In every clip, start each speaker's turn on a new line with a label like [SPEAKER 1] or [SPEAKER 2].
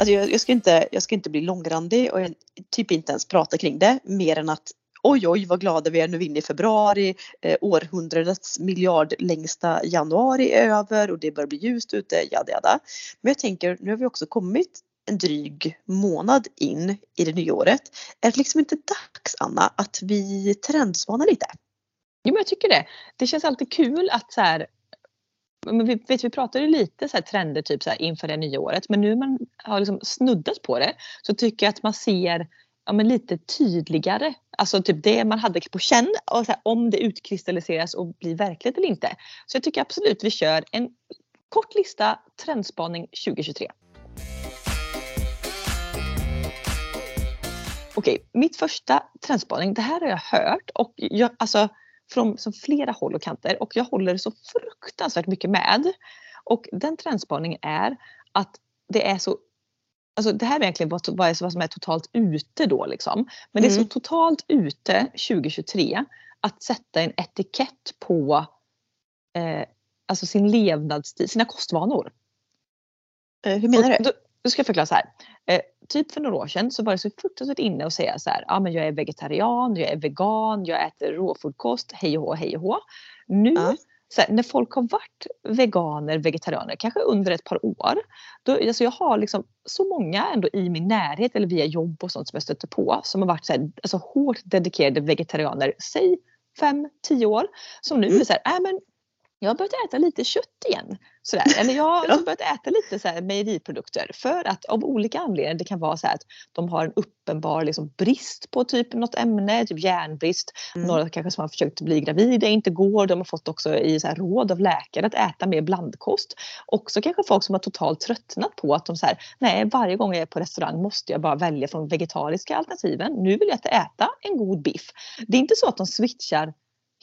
[SPEAKER 1] alltså jag, jag, ska inte, jag ska inte bli långrandig och jag, typ inte ens prata kring det mer än att oj oj vad glada vi är nu vi är inne i februari, eh, århundradets miljard längsta januari är över och det börjar bli ljust ute, jada jada. Men jag tänker nu har vi också kommit en dryg månad in i det nya året. Är det liksom inte dags Anna att vi trendspanar lite?
[SPEAKER 2] Jo men jag tycker det. Det känns alltid kul att så här men vi, vet, vi pratade lite så trender typ så inför det nya året men nu man har liksom snuddat på det så tycker jag att man ser ja, men lite tydligare. Alltså typ det man hade på känn och så här, om det utkristalliseras och blir verklighet eller inte. Så jag tycker absolut vi kör en kort lista trendspaning 2023. Okej, mitt första trendspaning, det här har jag hört och jag, alltså från som flera håll och kanter och jag håller så fruktansvärt mycket med. Och den trendspaningen är att det är så Alltså det här är egentligen vad, vad, som är totalt ute då liksom. Men mm. det är så mm. totalt ute 2023 att sätta en etikett på eh, alltså sin levnadsstil, sina kostvanor.
[SPEAKER 1] Eh, hur menar du?
[SPEAKER 2] Då, då, ska jag förklara så här. Eh, typ för några år sedan så var det så fruktansvärt inne att säga så här, ja ah, men jag är vegetarian, jag är vegan, jag äter råfodkost, hej och hå, hej och hå. Nu ja här, när folk har varit veganer, vegetarianer, kanske under ett par år. Då, alltså jag har liksom så många ändå i min närhet eller via jobb och sånt som jag stöter på som har varit så här, alltså hårt dedikerade vegetarianer, säg 5-10 år. Som nu mm. är så här, äh, men jag har börjat äta lite kött igen. Sådär. Eller jag har ja. börjat äta lite så här mejeriprodukter för att av olika anledningar, det kan vara så att de har en uppenbar liksom brist på typ något ämne, typ järnbrist. Mm. Några kanske som har försökt bli gravida inte går. De har fått också i så här råd av läkare att äta mer blandkost. Också kanske folk som har totalt tröttnat på att de så här, nej varje gång jag är på restaurang måste jag bara välja från vegetariska alternativen. Nu vill jag äta en god biff. Det är inte så att de switchar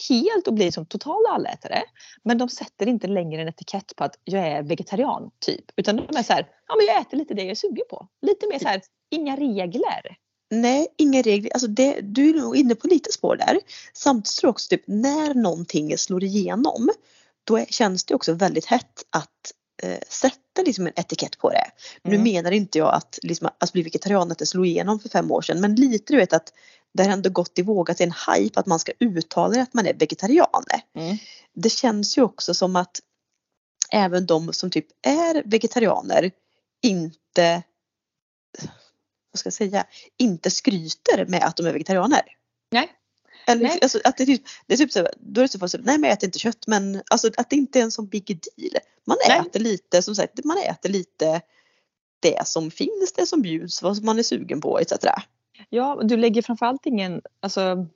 [SPEAKER 2] helt och blir som total allätare. Men de sätter inte längre en etikett på att jag är vegetarian typ. Utan de är så här, ja men jag äter lite det jag är sugen på. Lite mer så här, inga regler.
[SPEAKER 1] Nej, inga regler. Alltså det, du är nog inne på lite spår där. Samtidigt tror jag också typ när någonting slår igenom då är, känns det också väldigt hett att eh, sätta liksom en etikett på det. Mm. Nu menar inte jag att, liksom, att bli vegetarian att det slog igenom för fem år sedan men lite du vet att det har ändå gått i våg att det är en hype att man ska uttala att man är vegetarian. Mm. Det känns ju också som att även de som typ är vegetarianer inte vad ska jag säga, inte skryter med att de är vegetarianer.
[SPEAKER 2] Nej.
[SPEAKER 1] Eller. Alltså, att det, är typ, det är typ så, då är det så, så nej men jag äter inte kött men alltså att det inte är en sån big deal. Man nej. äter lite som sagt, man äter lite det som finns, det som bjuds, vad man är sugen på etc.
[SPEAKER 2] Ja, du lägger framförallt ingen, alltså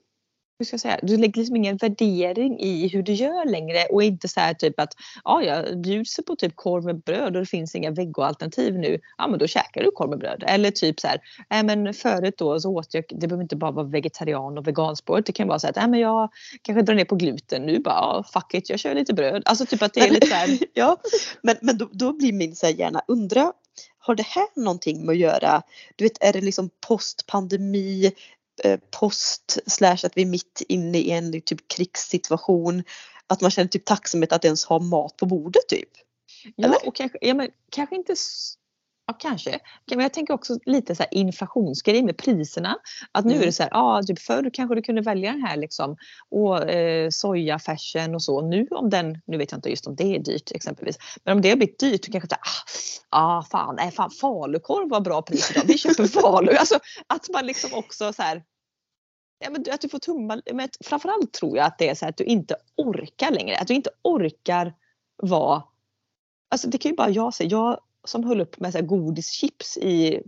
[SPEAKER 2] hur ska jag säga, du lägger liksom ingen värdering i hur du gör längre och inte så här typ att ja, jag bjuds på typ korv med bröd och det finns inga vegoalternativ nu. Ja, men då käkar du korv med bröd. Eller typ så här, äh, men förut då så åt jag, det behöver inte bara vara vegetarian och veganspåret. Det kan vara så att äh, men jag kanske drar ner på gluten nu bara, ja, fuck it, jag kör lite bröd. Alltså typ att det är lite så här.
[SPEAKER 1] ja, men, men då, då blir min så här gärna undra har det här någonting med att göra? Du vet, är det liksom postpandemi, post slash att vi är mitt inne i en typ krigssituation? Att man känner typ tacksamhet att ens ha mat på bordet typ?
[SPEAKER 2] Ja, och kanske, ja, men, kanske inte Ja, kanske. Men jag tänker också lite så här inflationsgrej med priserna. Att nu mm. är det så här, ja, typ förr kanske du kunde välja den här liksom och eh, sojafärsen och så. Nu om den, nu vet jag inte just om det är dyrt exempelvis, men om det har blivit dyrt så kanske det ah, ah fan, nej fan falukorv var bra pris idag, vi köper falu. Alltså att man liksom också så här Ja, men att du får tumma, men framförallt tror jag att det är så att du inte orkar längre. Att du inte orkar vara Alltså det kan ju bara jag säga. Jag som höll upp med så här godischips i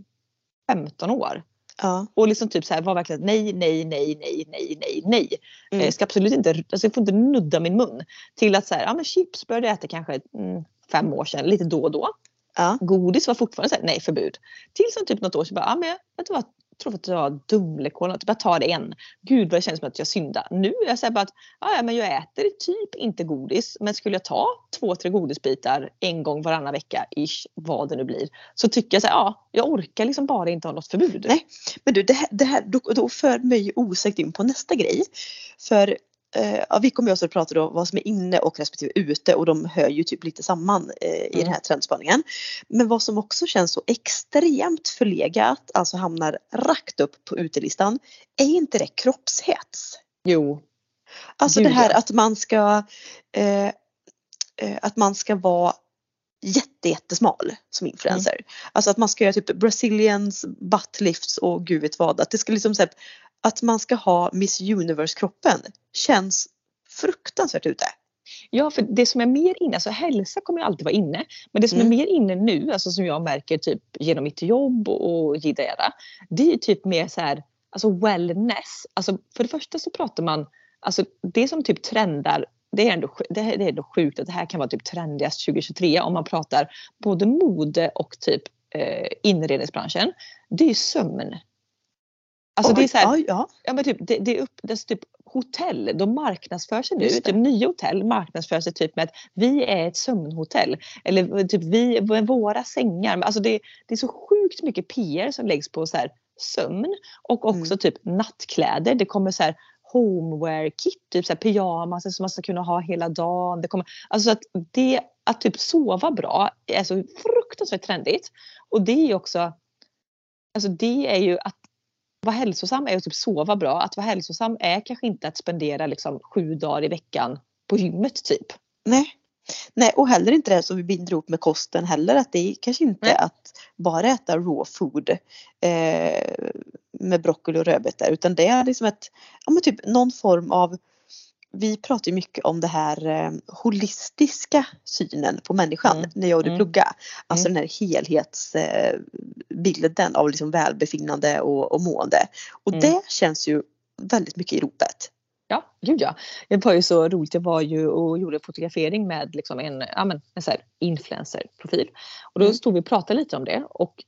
[SPEAKER 2] 15 år. Ja. Och liksom typ så här var verkligen nej, nej, nej, nej, nej, nej, nej. Mm. Jag ska absolut inte, alltså jag får inte nudda min mun. Till att så här, ja men chips började jag äta kanske mm, fem år sedan, lite då och då. Ja. Godis var fortfarande så här, nej förbud. Till som typ något år sedan bara, ja men vet du vad, tror att det var Dumlekola, typ jag tar det en. Gud vad det känns som att jag syndar. Nu är jag såhär bara att ah, ja, men jag äter typ inte godis men skulle jag ta två, tre godisbitar en gång varannan vecka ish, vad det nu blir. Så tycker jag såhär, ja, jag orkar liksom bara inte ha något förbud.
[SPEAKER 1] Nej, men du det här, det här då, då för mig osökt in på nästa grej. För eh, ja, Vick och jag pratade om vad som är inne och respektive ute och de hör ju typ lite samman eh, i
[SPEAKER 2] Mm.
[SPEAKER 1] den här trendspaningen. Men vad som också känns så extremt förlegat, alltså hamnar rakt upp på utelistan, är inte det kroppshets?
[SPEAKER 2] Jo.
[SPEAKER 1] Alltså
[SPEAKER 2] Gud,
[SPEAKER 1] det här att man ska eh, eh, att man ska vara jätte, jättesmal som influencer.
[SPEAKER 2] Mm.
[SPEAKER 1] Alltså att man ska göra typ Brazilians buttlifts och gud vet vad. Att det ska liksom så här, att man ska ha Miss Universe kroppen känns fruktansvärt ute.
[SPEAKER 2] Ja, för det som är mer inne, alltså hälsa kommer ju alltid vara inne. Men det som
[SPEAKER 1] Mm.
[SPEAKER 2] är mer inne nu, alltså som jag märker typ genom mitt jobb och Jidera, det är typ mer så här, alltså wellness. Alltså för det första så pratar man, alltså det som typ trendar, det är ändå, det är ändå sjukt att det här kan vara typ trendigast 2023 om man pratar både mode och typ eh, inredningsbranschen. Det är ju sömn. Alltså det är så här,
[SPEAKER 1] ja, ja.
[SPEAKER 2] Ja men typ, det, det är upp, det är typ hotell, de marknadsför sig nu, typ nya hotell marknadsför sig typ med att vi är ett sömnhotell. Eller typ vi, våra sängar. Alltså det, det är så sjukt mycket PR som läggs på så här sömn och också
[SPEAKER 1] Mm.
[SPEAKER 2] typ nattkläder. Det kommer så här homeware kit, typ så här pyjamas som man ska kunna ha hela dagen. Det kommer, alltså att det, att typ sova bra är så fruktansvärt trendigt. Och det är ju också, alltså det är ju att vara hälsosam är att typ sova bra. Att vara hälsosam är kanske inte att spendera liksom sju dagar i veckan på gymmet typ.
[SPEAKER 1] Nej. Nej och heller inte det som vi binder ihop med kosten heller att det är kanske inte
[SPEAKER 2] Nej.
[SPEAKER 1] att bara äta raw food eh, med broccoli och rödbetor utan det är liksom ett, ja men typ någon form av vi pratar mycket om det här eh, holistiska synen på människan
[SPEAKER 2] Mm.
[SPEAKER 1] när jag och du
[SPEAKER 2] Mm.
[SPEAKER 1] plugga. Alltså
[SPEAKER 2] Mm.
[SPEAKER 1] den här helhetsbilden eh, av liksom välbefinnande och, och mående. Och
[SPEAKER 2] Mm.
[SPEAKER 1] det känns ju väldigt mycket i ropet.
[SPEAKER 2] Ja, gud ja. Det var ju så roligt. Jag var ju och gjorde fotografering med liksom en, ja, men, en så influencerprofil. Och då
[SPEAKER 1] Mm.
[SPEAKER 2] stod vi och pratade lite om det. Och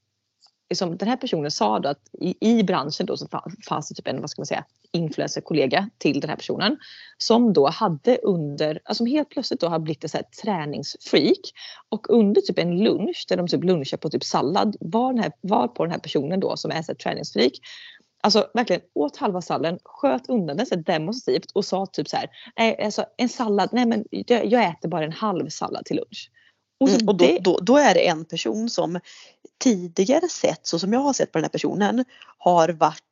[SPEAKER 2] liksom, den här personen sa då att i, i branschen då så fa- fanns det typ en, vad ska man säga, influencerkollega till den här personen. Som då hade under, alltså helt plötsligt då har blivit ett så här träningsfreak. Och under typ en lunch där de typ lunchar på typ sallad var, den här, var på den här personen då som är så här träningsfreak Alltså verkligen åt halva salladen, sköt undan den så demonstrativt och sa typ så här, nej alltså en sallad, nej men jag, jag äter bara en halv sallad till lunch. Och, så
[SPEAKER 1] Mm, och då,
[SPEAKER 2] det,
[SPEAKER 1] då, då är det en person som tidigare sett, så som jag har sett på den här personen, har varit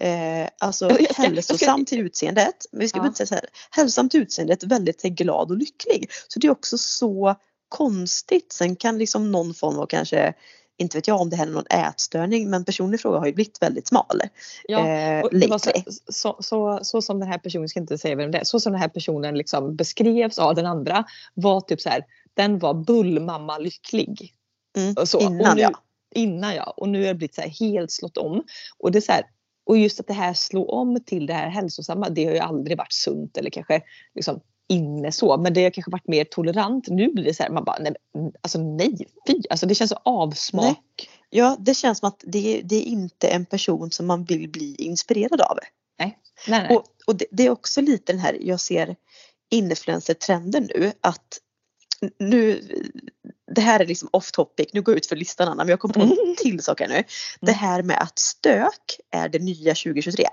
[SPEAKER 1] eh, alltså
[SPEAKER 2] Jag ska-
[SPEAKER 1] till utseendet. Men vi ska
[SPEAKER 2] Ja.
[SPEAKER 1] säga så här, hälsosam till utseendet, väldigt glad och lycklig. Så det är också så konstigt. Sen kan liksom någon form av kanske inte vet jag om det här är någon ätstörning men personen i fråga har ju blivit väldigt smal.
[SPEAKER 2] ja,
[SPEAKER 1] eh,
[SPEAKER 2] så, så, så, så som den här personen, ska inte säga vem det är, så som den här personen liksom beskrevs av den andra var typ så här, den var bullmamma lycklig.
[SPEAKER 1] Mm,
[SPEAKER 2] så.
[SPEAKER 1] innan
[SPEAKER 2] och nu,
[SPEAKER 1] ja.
[SPEAKER 2] Innan ja. Och nu har det blivit så här helt slått om. Och det är så här, och just att det här slå om till det här hälsosamma, det har ju aldrig varit sunt eller kanske liksom inne så. Men det har kanske varit mer tolerant. Nu blir det så här, man bara, nej, men, alltså nej, fy. Alltså det känns så avsmak.
[SPEAKER 1] Ja det känns som att det, det är inte en person som man vill bli inspirerad av.
[SPEAKER 2] Nej, nej, nej.
[SPEAKER 1] Och, och det, det är också lite den här, jag ser influencer-trenden nu att nu, det här är liksom off topic, nu går jag ut för listan Anna men jag kom på
[SPEAKER 2] Mm.
[SPEAKER 1] en till sak här nu. Det här med att stök är det nya 2023.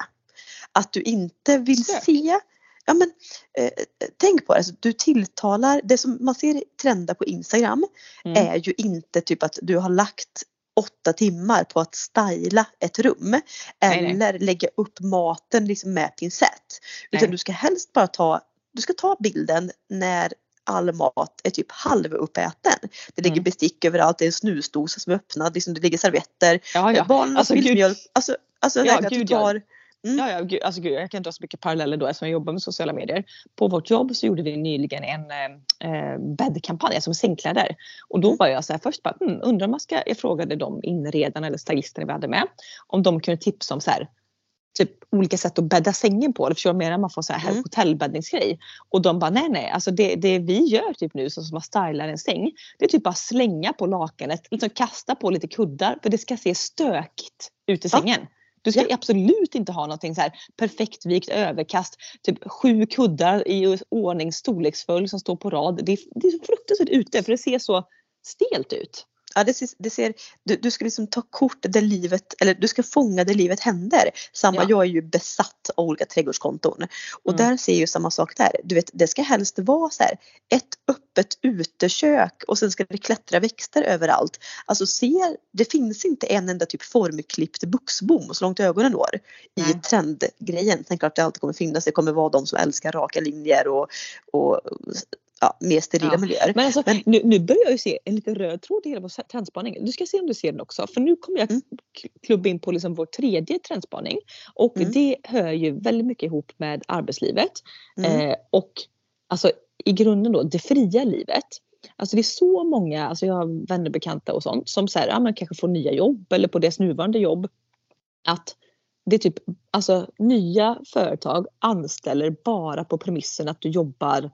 [SPEAKER 1] Att du inte vill
[SPEAKER 2] Stök?
[SPEAKER 1] se Ja men eh, tänk på det, alltså, du tilltalar, det som man ser trenda på Instagram
[SPEAKER 2] Mm.
[SPEAKER 1] är ju inte typ att du har lagt åtta timmar på att styla ett rum
[SPEAKER 2] Nej, nej.
[SPEAKER 1] eller lägga upp maten liksom med pincett. Utan
[SPEAKER 2] Nej.
[SPEAKER 1] du ska helst bara ta, du ska ta bilden när all mat är typ halvuppäten. Det ligger
[SPEAKER 2] Mm.
[SPEAKER 1] bestick överallt, det är en snusdosa som är öppnad, liksom det ligger servetter.
[SPEAKER 2] Ja, ja.
[SPEAKER 1] Barnen har
[SPEAKER 2] Alltså, gud.
[SPEAKER 1] mjölk. Alltså, alltså
[SPEAKER 2] Ja, gud,
[SPEAKER 1] tar Mm.
[SPEAKER 2] Ja, ja gud, alltså, gud, jag kan dra så mycket paralleller då eftersom jag jobbar med sociala medier. På vårt jobb så gjorde vi nyligen en eh, bäddkampanj, alltså med sängkläder. Och då var jag så här först bara, hmm, undrar om man ska, jag frågade de inredarna eller stylisterna vi hade med, om de kunde tipsa om så här, typ olika sätt att bädda sängen på. Eller förstår du vad jag menar? Man får så här
[SPEAKER 1] Mm.
[SPEAKER 2] hotellbäddningsgrej. Och de bara, nej nej, alltså det, det vi gör typ nu som, som man stylar en säng, det är typ bara slänga på lakanet, liksom kasta på lite kuddar för det ska se stökigt ut i
[SPEAKER 1] Ja.
[SPEAKER 2] sängen. Du ska
[SPEAKER 1] Ja.
[SPEAKER 2] absolut inte ha någonting så här perfekt vikt överkast, typ sju kuddar i ordning storleksföljd som står på rad. Det är, det är så fruktansvärt ute för det ser så stelt ut.
[SPEAKER 1] Ja, det ser, det ser, du, du ska liksom ta kort där livet, eller du ska fånga där livet händer. Samma,
[SPEAKER 2] Ja.
[SPEAKER 1] jag är ju besatt av olika trädgårdskonton. Och
[SPEAKER 2] Mm.
[SPEAKER 1] där ser jag ju samma sak där. Du vet, det ska helst vara så här, ett öppet utekök och sen ska det klättra växter överallt. Alltså se, det finns inte en enda typ formklippt buxbom så långt ögonen når i
[SPEAKER 2] Nej.
[SPEAKER 1] trendgrejen. Sen klart det alltid kommer finnas, det kommer vara de som älskar raka linjer och, och ja, mer sterila
[SPEAKER 2] Ja.
[SPEAKER 1] miljöer.
[SPEAKER 2] Men alltså,
[SPEAKER 1] Men-
[SPEAKER 2] nu, nu börjar jag ju se en liten röd tråd i hela vår trendspaning. Du ska se om du ser den också. För nu kommer jag
[SPEAKER 1] Mm.
[SPEAKER 2] klubba in på liksom vår tredje trendspaning. Och
[SPEAKER 1] Mm.
[SPEAKER 2] det hör ju väldigt mycket ihop med arbetslivet.
[SPEAKER 1] Mm.
[SPEAKER 2] Eh, och alltså i grunden då det fria livet. Alltså det är så många, alltså jag har vänner bekanta och sånt som så här, ja, men kanske får nya jobb eller på deras nuvarande jobb. Att det är typ, alltså nya företag anställer bara på premissen att du jobbar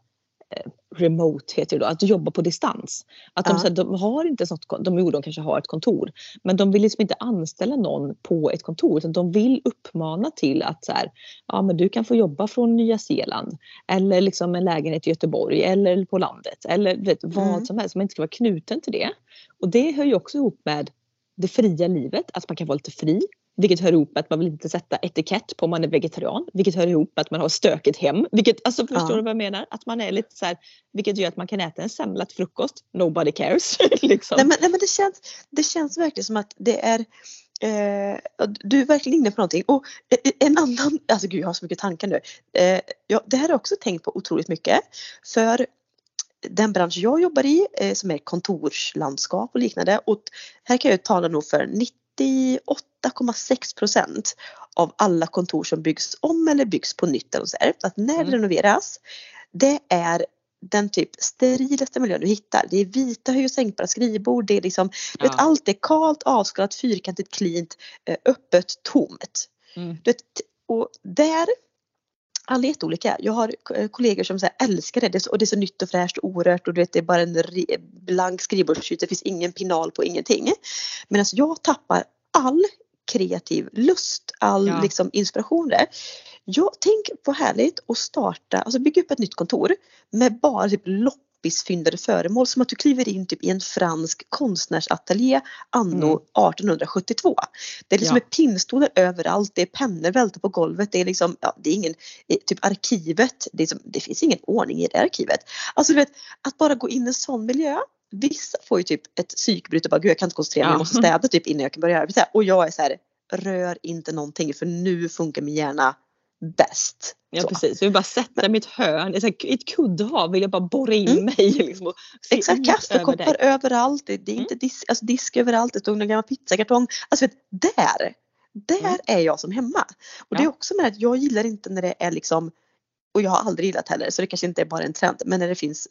[SPEAKER 2] eh, remote heter det då, att du jobbar på distans. Att de,
[SPEAKER 1] Ja.
[SPEAKER 2] här, de har inte sånt, de, jo, de kanske har ett kontor, men de vill liksom inte anställa någon på ett kontor utan de vill uppmana till att så här, ja men du kan få jobba från Nya Zeeland eller liksom en lägenhet i Göteborg eller på landet eller vet, vad
[SPEAKER 1] Mm.
[SPEAKER 2] som helst, man inte ska vara knuten till det. Och det hör ju också ihop med det fria livet, att man kan vara lite fri. Vilket hör ihop med att man vill inte sätta etikett på om man är vegetarian. Vilket hör ihop med att man har stökigt hem. Vilket, alltså förstår
[SPEAKER 1] Ja.
[SPEAKER 2] du vad jag menar? Att man är lite så här, vilket gör att man kan äta en semla till frukost. Nobody cares. liksom.
[SPEAKER 1] Nej men, nej, men det, känns, det känns verkligen som att det är eh, du är verkligen inne på någonting. Och eh, en annan, alltså gud jag har så mycket tankar nu. Eh, ja, det här har jag också tänkt på otroligt mycket. För den bransch jag jobbar i eh, som är kontorslandskap och liknande. Och här kan jag tala nog för 98,6 procent av alla kontor som byggs om eller byggs på nytt. Eller så här, att när det
[SPEAKER 2] Mm.
[SPEAKER 1] renoveras det är den typ sterilaste miljön du hittar. Det är vita höj och sänkbara skrivbord. Det är liksom, du vet,
[SPEAKER 2] Ja.
[SPEAKER 1] allt är kalt, avskalat, fyrkantigt, cleant, eh, öppet, tomt.
[SPEAKER 2] Mm.
[SPEAKER 1] Vet, och där, alla är jätteolika. Jag har eh, kollegor som här, älskar det. det så, och det är så nytt och fräscht och orört och du vet, det är bara en re, blank skrivbordsyta. Det finns ingen pinal på ingenting. Medan jag tappar all kreativ lust, all
[SPEAKER 2] Ja.
[SPEAKER 1] liksom, inspiration där. Jag tänker på härligt att starta, alltså bygga upp ett nytt kontor med bara typ loppisfyndade föremål som att du kliver in typ i en fransk konstnärsateljé anno
[SPEAKER 2] Mm.
[SPEAKER 1] 1872. Det är liksom
[SPEAKER 2] Ja.
[SPEAKER 1] pinnstolar överallt, det är pennor välta på golvet, det är liksom, ja det är ingen, eh, typ arkivet, det, är som, det finns ingen ordning i det arkivet. Alltså du vet, att bara gå in i en sån miljö Vissa får ju typ ett psykbryt och bara gud jag kan inte koncentrera mig,
[SPEAKER 2] Ja.
[SPEAKER 1] jag måste städa typ innan jag kan börja arbeta. Och jag är så här, rör inte någonting för nu funkar min hjärna bäst.
[SPEAKER 2] Ja
[SPEAKER 1] Så.
[SPEAKER 2] precis, jag vill bara sätta mitt hörn, i så här- i ett kuddhav vill jag bara borra in
[SPEAKER 1] Mm.
[SPEAKER 2] mig. Liksom, och
[SPEAKER 1] Exakt, kaffekoppar
[SPEAKER 2] över
[SPEAKER 1] överallt, det, är inte disk, alltså disk överallt, det stod någon gammal pizzakartong. Alltså vet, där, där
[SPEAKER 2] Mm.
[SPEAKER 1] är jag som hemma. Och det är
[SPEAKER 2] Ja.
[SPEAKER 1] också med att jag gillar inte när det är liksom och jag har aldrig gillat heller så det kanske inte är bara en trend men när det finns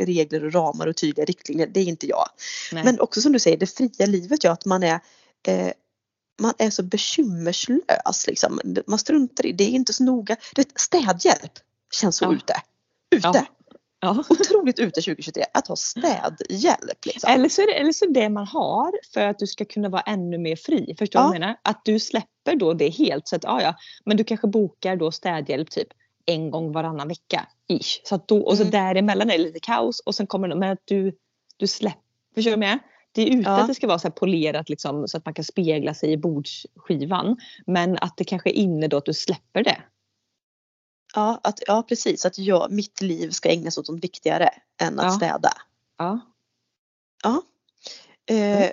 [SPEAKER 1] regler och ramar och tydliga riktlinjer, det är inte jag.
[SPEAKER 2] Nej.
[SPEAKER 1] Men också som du säger, det fria livet gör att man är eh, man är så bekymmerslös liksom. Man struntar i, det är inte så noga. Du vet, städhjälp känns så
[SPEAKER 2] Ja.
[SPEAKER 1] ute. Ute.
[SPEAKER 2] Ja. Ja.
[SPEAKER 1] Otroligt ute 2023 att ha städhjälp. Liksom.
[SPEAKER 2] Eller så, är det, eller så är det det man har för att du ska kunna vara ännu mer fri. Förstår du
[SPEAKER 1] Ja.
[SPEAKER 2] vad jag menar? Att du släpper då det helt. Så att, ja, ja, men du kanske bokar då städhjälp typ en gång varannan vecka. Ish. Så att då, och så
[SPEAKER 1] Mm.
[SPEAKER 2] däremellan är det lite kaos och sen kommer det med att du, du släpper. Förstår du vad jag menar? Det är ute
[SPEAKER 1] Ja.
[SPEAKER 2] att det ska vara så polerat liksom, så att man kan spegla sig i bordsskivan. Men att det kanske är inne då att du släpper det.
[SPEAKER 1] Ja, att, ja precis, att jag, mitt liv ska ägnas åt något viktigare än att
[SPEAKER 2] Ja.
[SPEAKER 1] städa.
[SPEAKER 2] Ja.
[SPEAKER 1] Ja. Eh,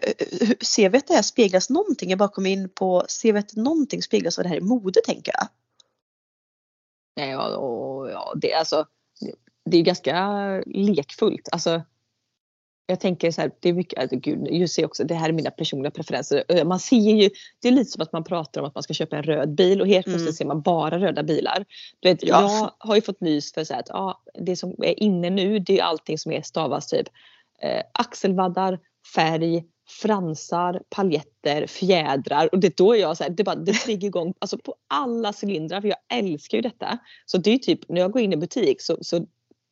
[SPEAKER 1] vi att det här speglas någonting? Jag bara kom in på, ser vi att någonting speglas av det här i mode tänker jag?
[SPEAKER 2] Ja, och, ja det, alltså, det, det är ganska lekfullt. Alltså, jag tänker så här, det är mycket, alltså, gud, jag ser också, det här är mina personliga preferenser. Man ser ju, det är lite som att man pratar om att man ska köpa en röd bil och helt plötsligt
[SPEAKER 1] Mm.
[SPEAKER 2] ser man bara röda bilar. Du vet,
[SPEAKER 1] Ja.
[SPEAKER 2] Jag har ju fått nys för så här att ja, det som är inne nu det är allting som är stavas typ eh, axelvaddar, färg, fransar, paljetter, fjädrar och det då är jag så här, det, bara, det triggar igång alltså på alla cylindrar för jag älskar ju detta. Så det är typ när jag går in i butik så, så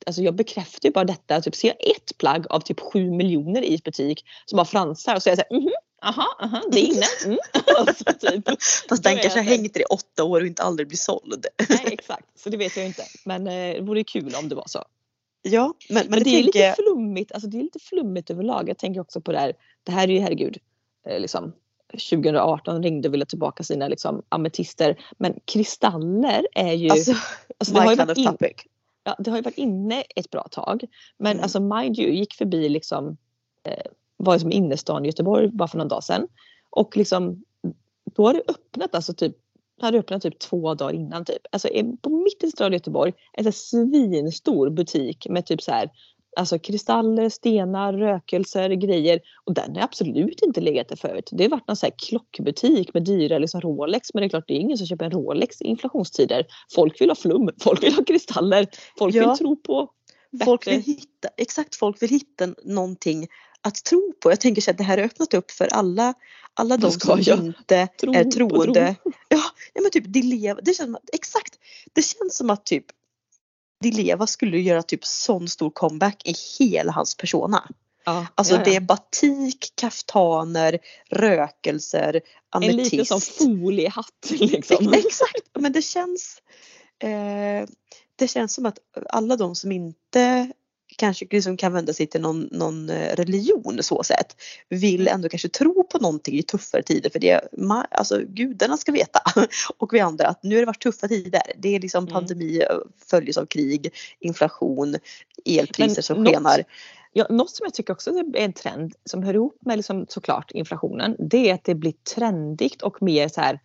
[SPEAKER 2] alltså jag bekräftar ju bara detta. Typ ser jag ett plagg av typ sju miljoner i butik som har fransar och så är jag så här, mhm, aha, aha, det är inne. Mm. alltså, typ.
[SPEAKER 1] Fast den
[SPEAKER 2] är
[SPEAKER 1] kanske har hängt i åtta år och inte aldrig blir såld.
[SPEAKER 2] Nej exakt, så det vet jag inte. Men eh, det vore kul om det var så.
[SPEAKER 1] Ja, men, men,
[SPEAKER 2] Men det är
[SPEAKER 1] tänker
[SPEAKER 2] lite
[SPEAKER 1] jag-
[SPEAKER 2] flummigt, alltså det är lite flummigt överlag. Jag tänker också på det här, det här är ju herregud, eh, liksom 2018 ringde och ville tillbaka sina liksom, ametister. Men kristaller är ju,
[SPEAKER 1] Alltså,
[SPEAKER 2] alltså, det, har ju varit in,
[SPEAKER 1] topic.
[SPEAKER 2] Ja, det har ju varit inne ett bra tag. Men
[SPEAKER 1] Mm.
[SPEAKER 2] alltså mind you, gick förbi liksom, eh, var ju som innerstan i Göteborg bara för någon dag sedan. Och liksom, då har det öppnat alltså typ hade öppnat typ två dagar innan typ. Alltså på mitt i Göteborg, en så svinstor butik med typ så här Alltså kristaller, stenar, rökelser, grejer. Och den har absolut inte legat där förut. Det har varit någon så här klockbutik med dyra liksom Rolex. Men det är klart det är ingen som köper en Rolex i inflationstider. Folk vill ha flum, folk vill ha kristaller, folk
[SPEAKER 1] Ja.
[SPEAKER 2] vill tro på
[SPEAKER 1] Folk
[SPEAKER 2] bättre.
[SPEAKER 1] vill hitta, exakt, folk vill hitta någonting att tro på. Jag tänker så att det här har öppnat upp för alla, alla de
[SPEAKER 2] ska
[SPEAKER 1] som
[SPEAKER 2] jag
[SPEAKER 1] inte
[SPEAKER 2] tro
[SPEAKER 1] är troende. Ja, ja men typ det känns som att, exakt, det känns som att typ Dileva skulle göra typ sån stor comeback i hela hans persona.
[SPEAKER 2] Ja,
[SPEAKER 1] Alltså
[SPEAKER 2] ja, ja.
[SPEAKER 1] det är batik, kaftaner, rökelser,
[SPEAKER 2] En liten
[SPEAKER 1] ametist.
[SPEAKER 2] foliehatt liksom.
[SPEAKER 1] Exakt, men det känns eh, Det känns som att alla de som inte kanske liksom kan vända sig till någon, någon eh, religion så sett vill ändå kanske tro på någonting i tuffare tider för det alltså gudarna ska veta och vi andra att nu har det varit tuffa tider. Det är liksom
[SPEAKER 2] Mm.
[SPEAKER 1] pandemi eh, följs av krig, inflation, elpriser
[SPEAKER 2] Men
[SPEAKER 1] som skenar.
[SPEAKER 2] Ja, något som jag tycker också är en trend som hör ihop med liksom såklart inflationen. Det är att det blir trendigt och mer så här,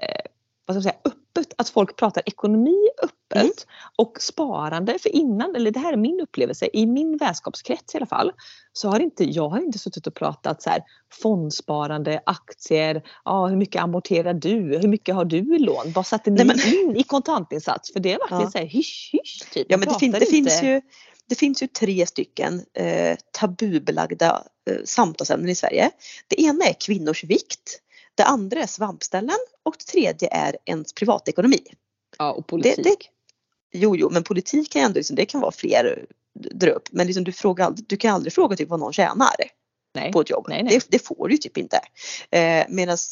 [SPEAKER 2] eh, vad ska jag säga, öppet. Att folk pratar ekonomi öppet
[SPEAKER 1] Mm.
[SPEAKER 2] och sparande. För innan, eller det här är min upplevelse, i min vänskapskrets i alla fall. Så har inte, jag har inte suttit och pratat så här fondsparande, aktier, ja, hur mycket amorterar du? Hur mycket har du i lån? Vad satte ni
[SPEAKER 1] Nej, men-
[SPEAKER 2] in i kontantinsats? För det har varit
[SPEAKER 1] Ja.
[SPEAKER 2] så här hysch hysch typ.
[SPEAKER 1] Ja men det, fin- det, finns ju, det finns ju tre stycken eh, tabubelagda eh, samtalsämnen i Sverige. Det ena är kvinnors vikt. Det andra är svampställen och det tredje är ens privatekonomi.
[SPEAKER 2] Ja, och politik.
[SPEAKER 1] det- Jo, jo, men politik kan ju ändå, liksom, det kan vara fler dra upp. Men liksom, du, frågar du kan aldrig fråga typ vad någon tjänar
[SPEAKER 2] Nej.
[SPEAKER 1] på ett jobb.
[SPEAKER 2] Nej, nej.
[SPEAKER 1] Det, det får du typ inte. Eh,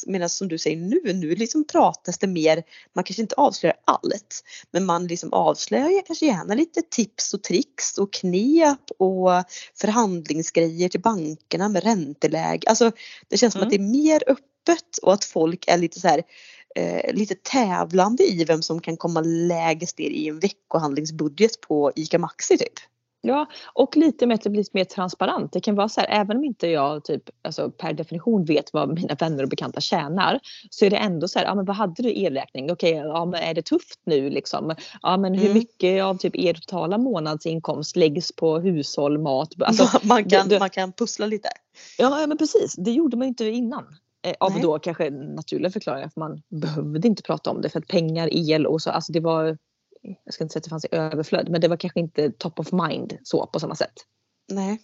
[SPEAKER 1] Medan som du säger nu, nu liksom pratas det mer, man kanske inte avslöjar allt. Men man liksom avslöjar kanske gärna lite tips och tricks och knep och förhandlingsgrejer till bankerna med ränteläge. Alltså det känns som
[SPEAKER 2] Mm.
[SPEAKER 1] att det är mer öppet och att folk är lite så här eh, lite tävlande i vem som kan komma lägst ner i en veckohandlingsbudget på ICA Maxi typ.
[SPEAKER 2] Ja, och lite det blir mer transparent. Det kan vara så här, även om inte jag typ, alltså per definition vet vad mina vänner och bekanta tjänar så är det ändå så här, ja men vad hade du i elräkning? Okej, ja men är det tufft nu liksom? Ja men hur
[SPEAKER 1] Mm.
[SPEAKER 2] mycket av typ er totala månadsinkomst läggs på hushåll, mat? Alltså,
[SPEAKER 1] man, kan,
[SPEAKER 2] det-
[SPEAKER 1] man kan pussla lite.
[SPEAKER 2] ja, ja men precis, det gjorde man ju inte innan. Eh, Av
[SPEAKER 1] Nej.
[SPEAKER 2] då kanske naturliga förklaringar för man behövde inte prata om det för att pengar, el och så, alltså det var jag ska inte säga att det fanns i överflöd men det var kanske inte top of mind så på samma sätt.
[SPEAKER 1] Nej.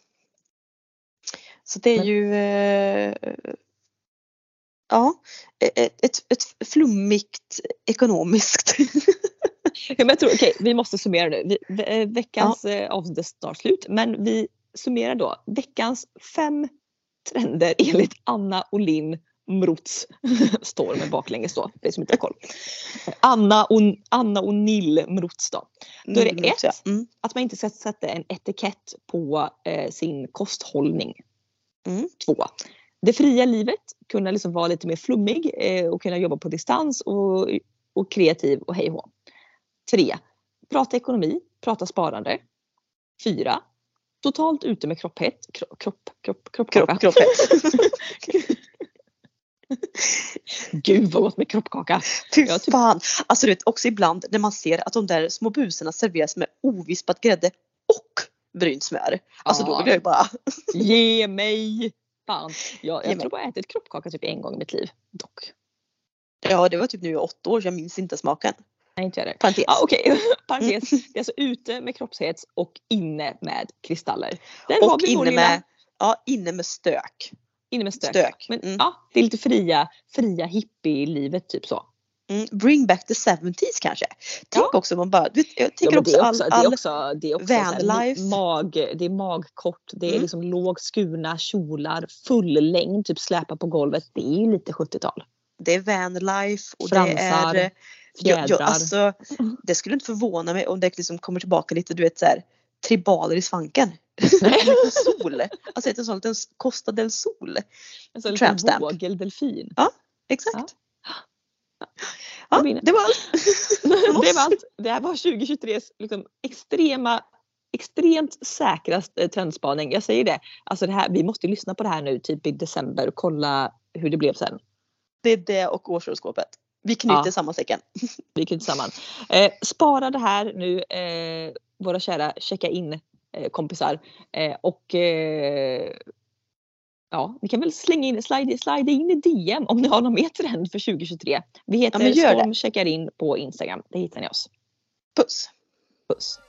[SPEAKER 1] Så det är
[SPEAKER 2] Men-
[SPEAKER 1] ju eh, Ja, ett, ett, ett flummigt ekonomiskt.
[SPEAKER 2] Ja, men jag tror, okej, vi måste summera nu. Vi, eh, veckans ja. avsnitt är snart slut men vi summerar då veckans fem trender enligt Anna Olin Mrots. Står med baklänges då, er som inte har koll. Anna, On, Anna O'Neill Mrots då. Då är det
[SPEAKER 1] Mm,
[SPEAKER 2] ett.
[SPEAKER 1] ja. Mm.
[SPEAKER 2] Att man inte ska sätta en etikett på eh, sin kosthållning.
[SPEAKER 1] Mm.
[SPEAKER 2] Två. Det fria livet, kunna liksom vara lite mer flummig eh, och kunna jobba på distans och, och kreativ och hej och. Tre. Prata ekonomi, prata sparande. Fyra. Totalt ute med kropphett. Kropp, kropp, kropp, kroppkaka.
[SPEAKER 1] Kropp, kroppet.
[SPEAKER 2] Gud vad gott med kroppkaka.
[SPEAKER 1] Fy
[SPEAKER 2] typ-
[SPEAKER 1] fan. Alltså du vet också ibland när man ser att de där små busarna serveras med ovispat grädde och brynt smör. Alltså då
[SPEAKER 2] Ja.
[SPEAKER 1] vill jag ju bara
[SPEAKER 2] Ge mig! Fan. Jag,
[SPEAKER 1] Ge
[SPEAKER 2] jag
[SPEAKER 1] mig.
[SPEAKER 2] tror bara jag ätit kroppkaka typ en gång i mitt liv. Dock.
[SPEAKER 1] Ja det var typ nu i åtta år så jag minns inte smaken.
[SPEAKER 2] Nej inte jag det.
[SPEAKER 1] Parentes.
[SPEAKER 2] Ja, Okej, parentes. Det är alltså ute med kroppshets och inne med kristaller. Har
[SPEAKER 1] och inne
[SPEAKER 2] lilla,
[SPEAKER 1] med, ja, inne med stök.
[SPEAKER 2] Inne med stök.
[SPEAKER 1] stök.
[SPEAKER 2] Men
[SPEAKER 1] Mm.
[SPEAKER 2] ja, det är lite fria, fria hippie-livet typ så.
[SPEAKER 1] Mm. Bring back the 70s kanske. Tänk
[SPEAKER 2] Ja.
[SPEAKER 1] också man bara, du jag
[SPEAKER 2] Ja,
[SPEAKER 1] tänker
[SPEAKER 2] det,
[SPEAKER 1] också,
[SPEAKER 2] är
[SPEAKER 1] all,
[SPEAKER 2] också, det
[SPEAKER 1] all,
[SPEAKER 2] är också, det är också
[SPEAKER 1] vanlife.
[SPEAKER 2] mag, det är magkort, det är
[SPEAKER 1] Mm.
[SPEAKER 2] liksom lågt skurna kjolar, full längd, typ släpa på golvet. Det är ju lite 70-tal.
[SPEAKER 1] det är vanlife och
[SPEAKER 2] Fransar,
[SPEAKER 1] det är eh, ja,
[SPEAKER 2] Fjädrar.
[SPEAKER 1] ja, alltså, Det skulle inte förvåna mig om det liksom kommer tillbaka lite du vet så här tribaler i svanken. En sol. Alltså en sån liten Costa del Sol.
[SPEAKER 2] En sån
[SPEAKER 1] Tramp
[SPEAKER 2] liten
[SPEAKER 1] stamp.
[SPEAKER 2] vågeldelfin.
[SPEAKER 1] Exakt.
[SPEAKER 2] Ja.
[SPEAKER 1] Ja, det var allt.
[SPEAKER 2] det var allt. Det här var 2023s liksom extrema extremt säkraste trendspaning. Jag säger det. Alltså det här, vi måste lyssna på det här nu typ i december och kolla hur det blev sen.
[SPEAKER 1] Det är det och årshoroskopet. Vi knyter
[SPEAKER 2] Ja.
[SPEAKER 1] samman säcken.
[SPEAKER 2] Vi knyter samman. Eh, spara det här nu, eh, våra kära checka in eh, kompisar. Eh, och eh, ja, ni kan väl slänga in, slide, slide in i DM om ni har någon mer trend för 2023. Vi heter
[SPEAKER 1] det.
[SPEAKER 2] Storm checkar in på Instagram. Det hittar ni oss.
[SPEAKER 1] Puss!
[SPEAKER 2] Puss!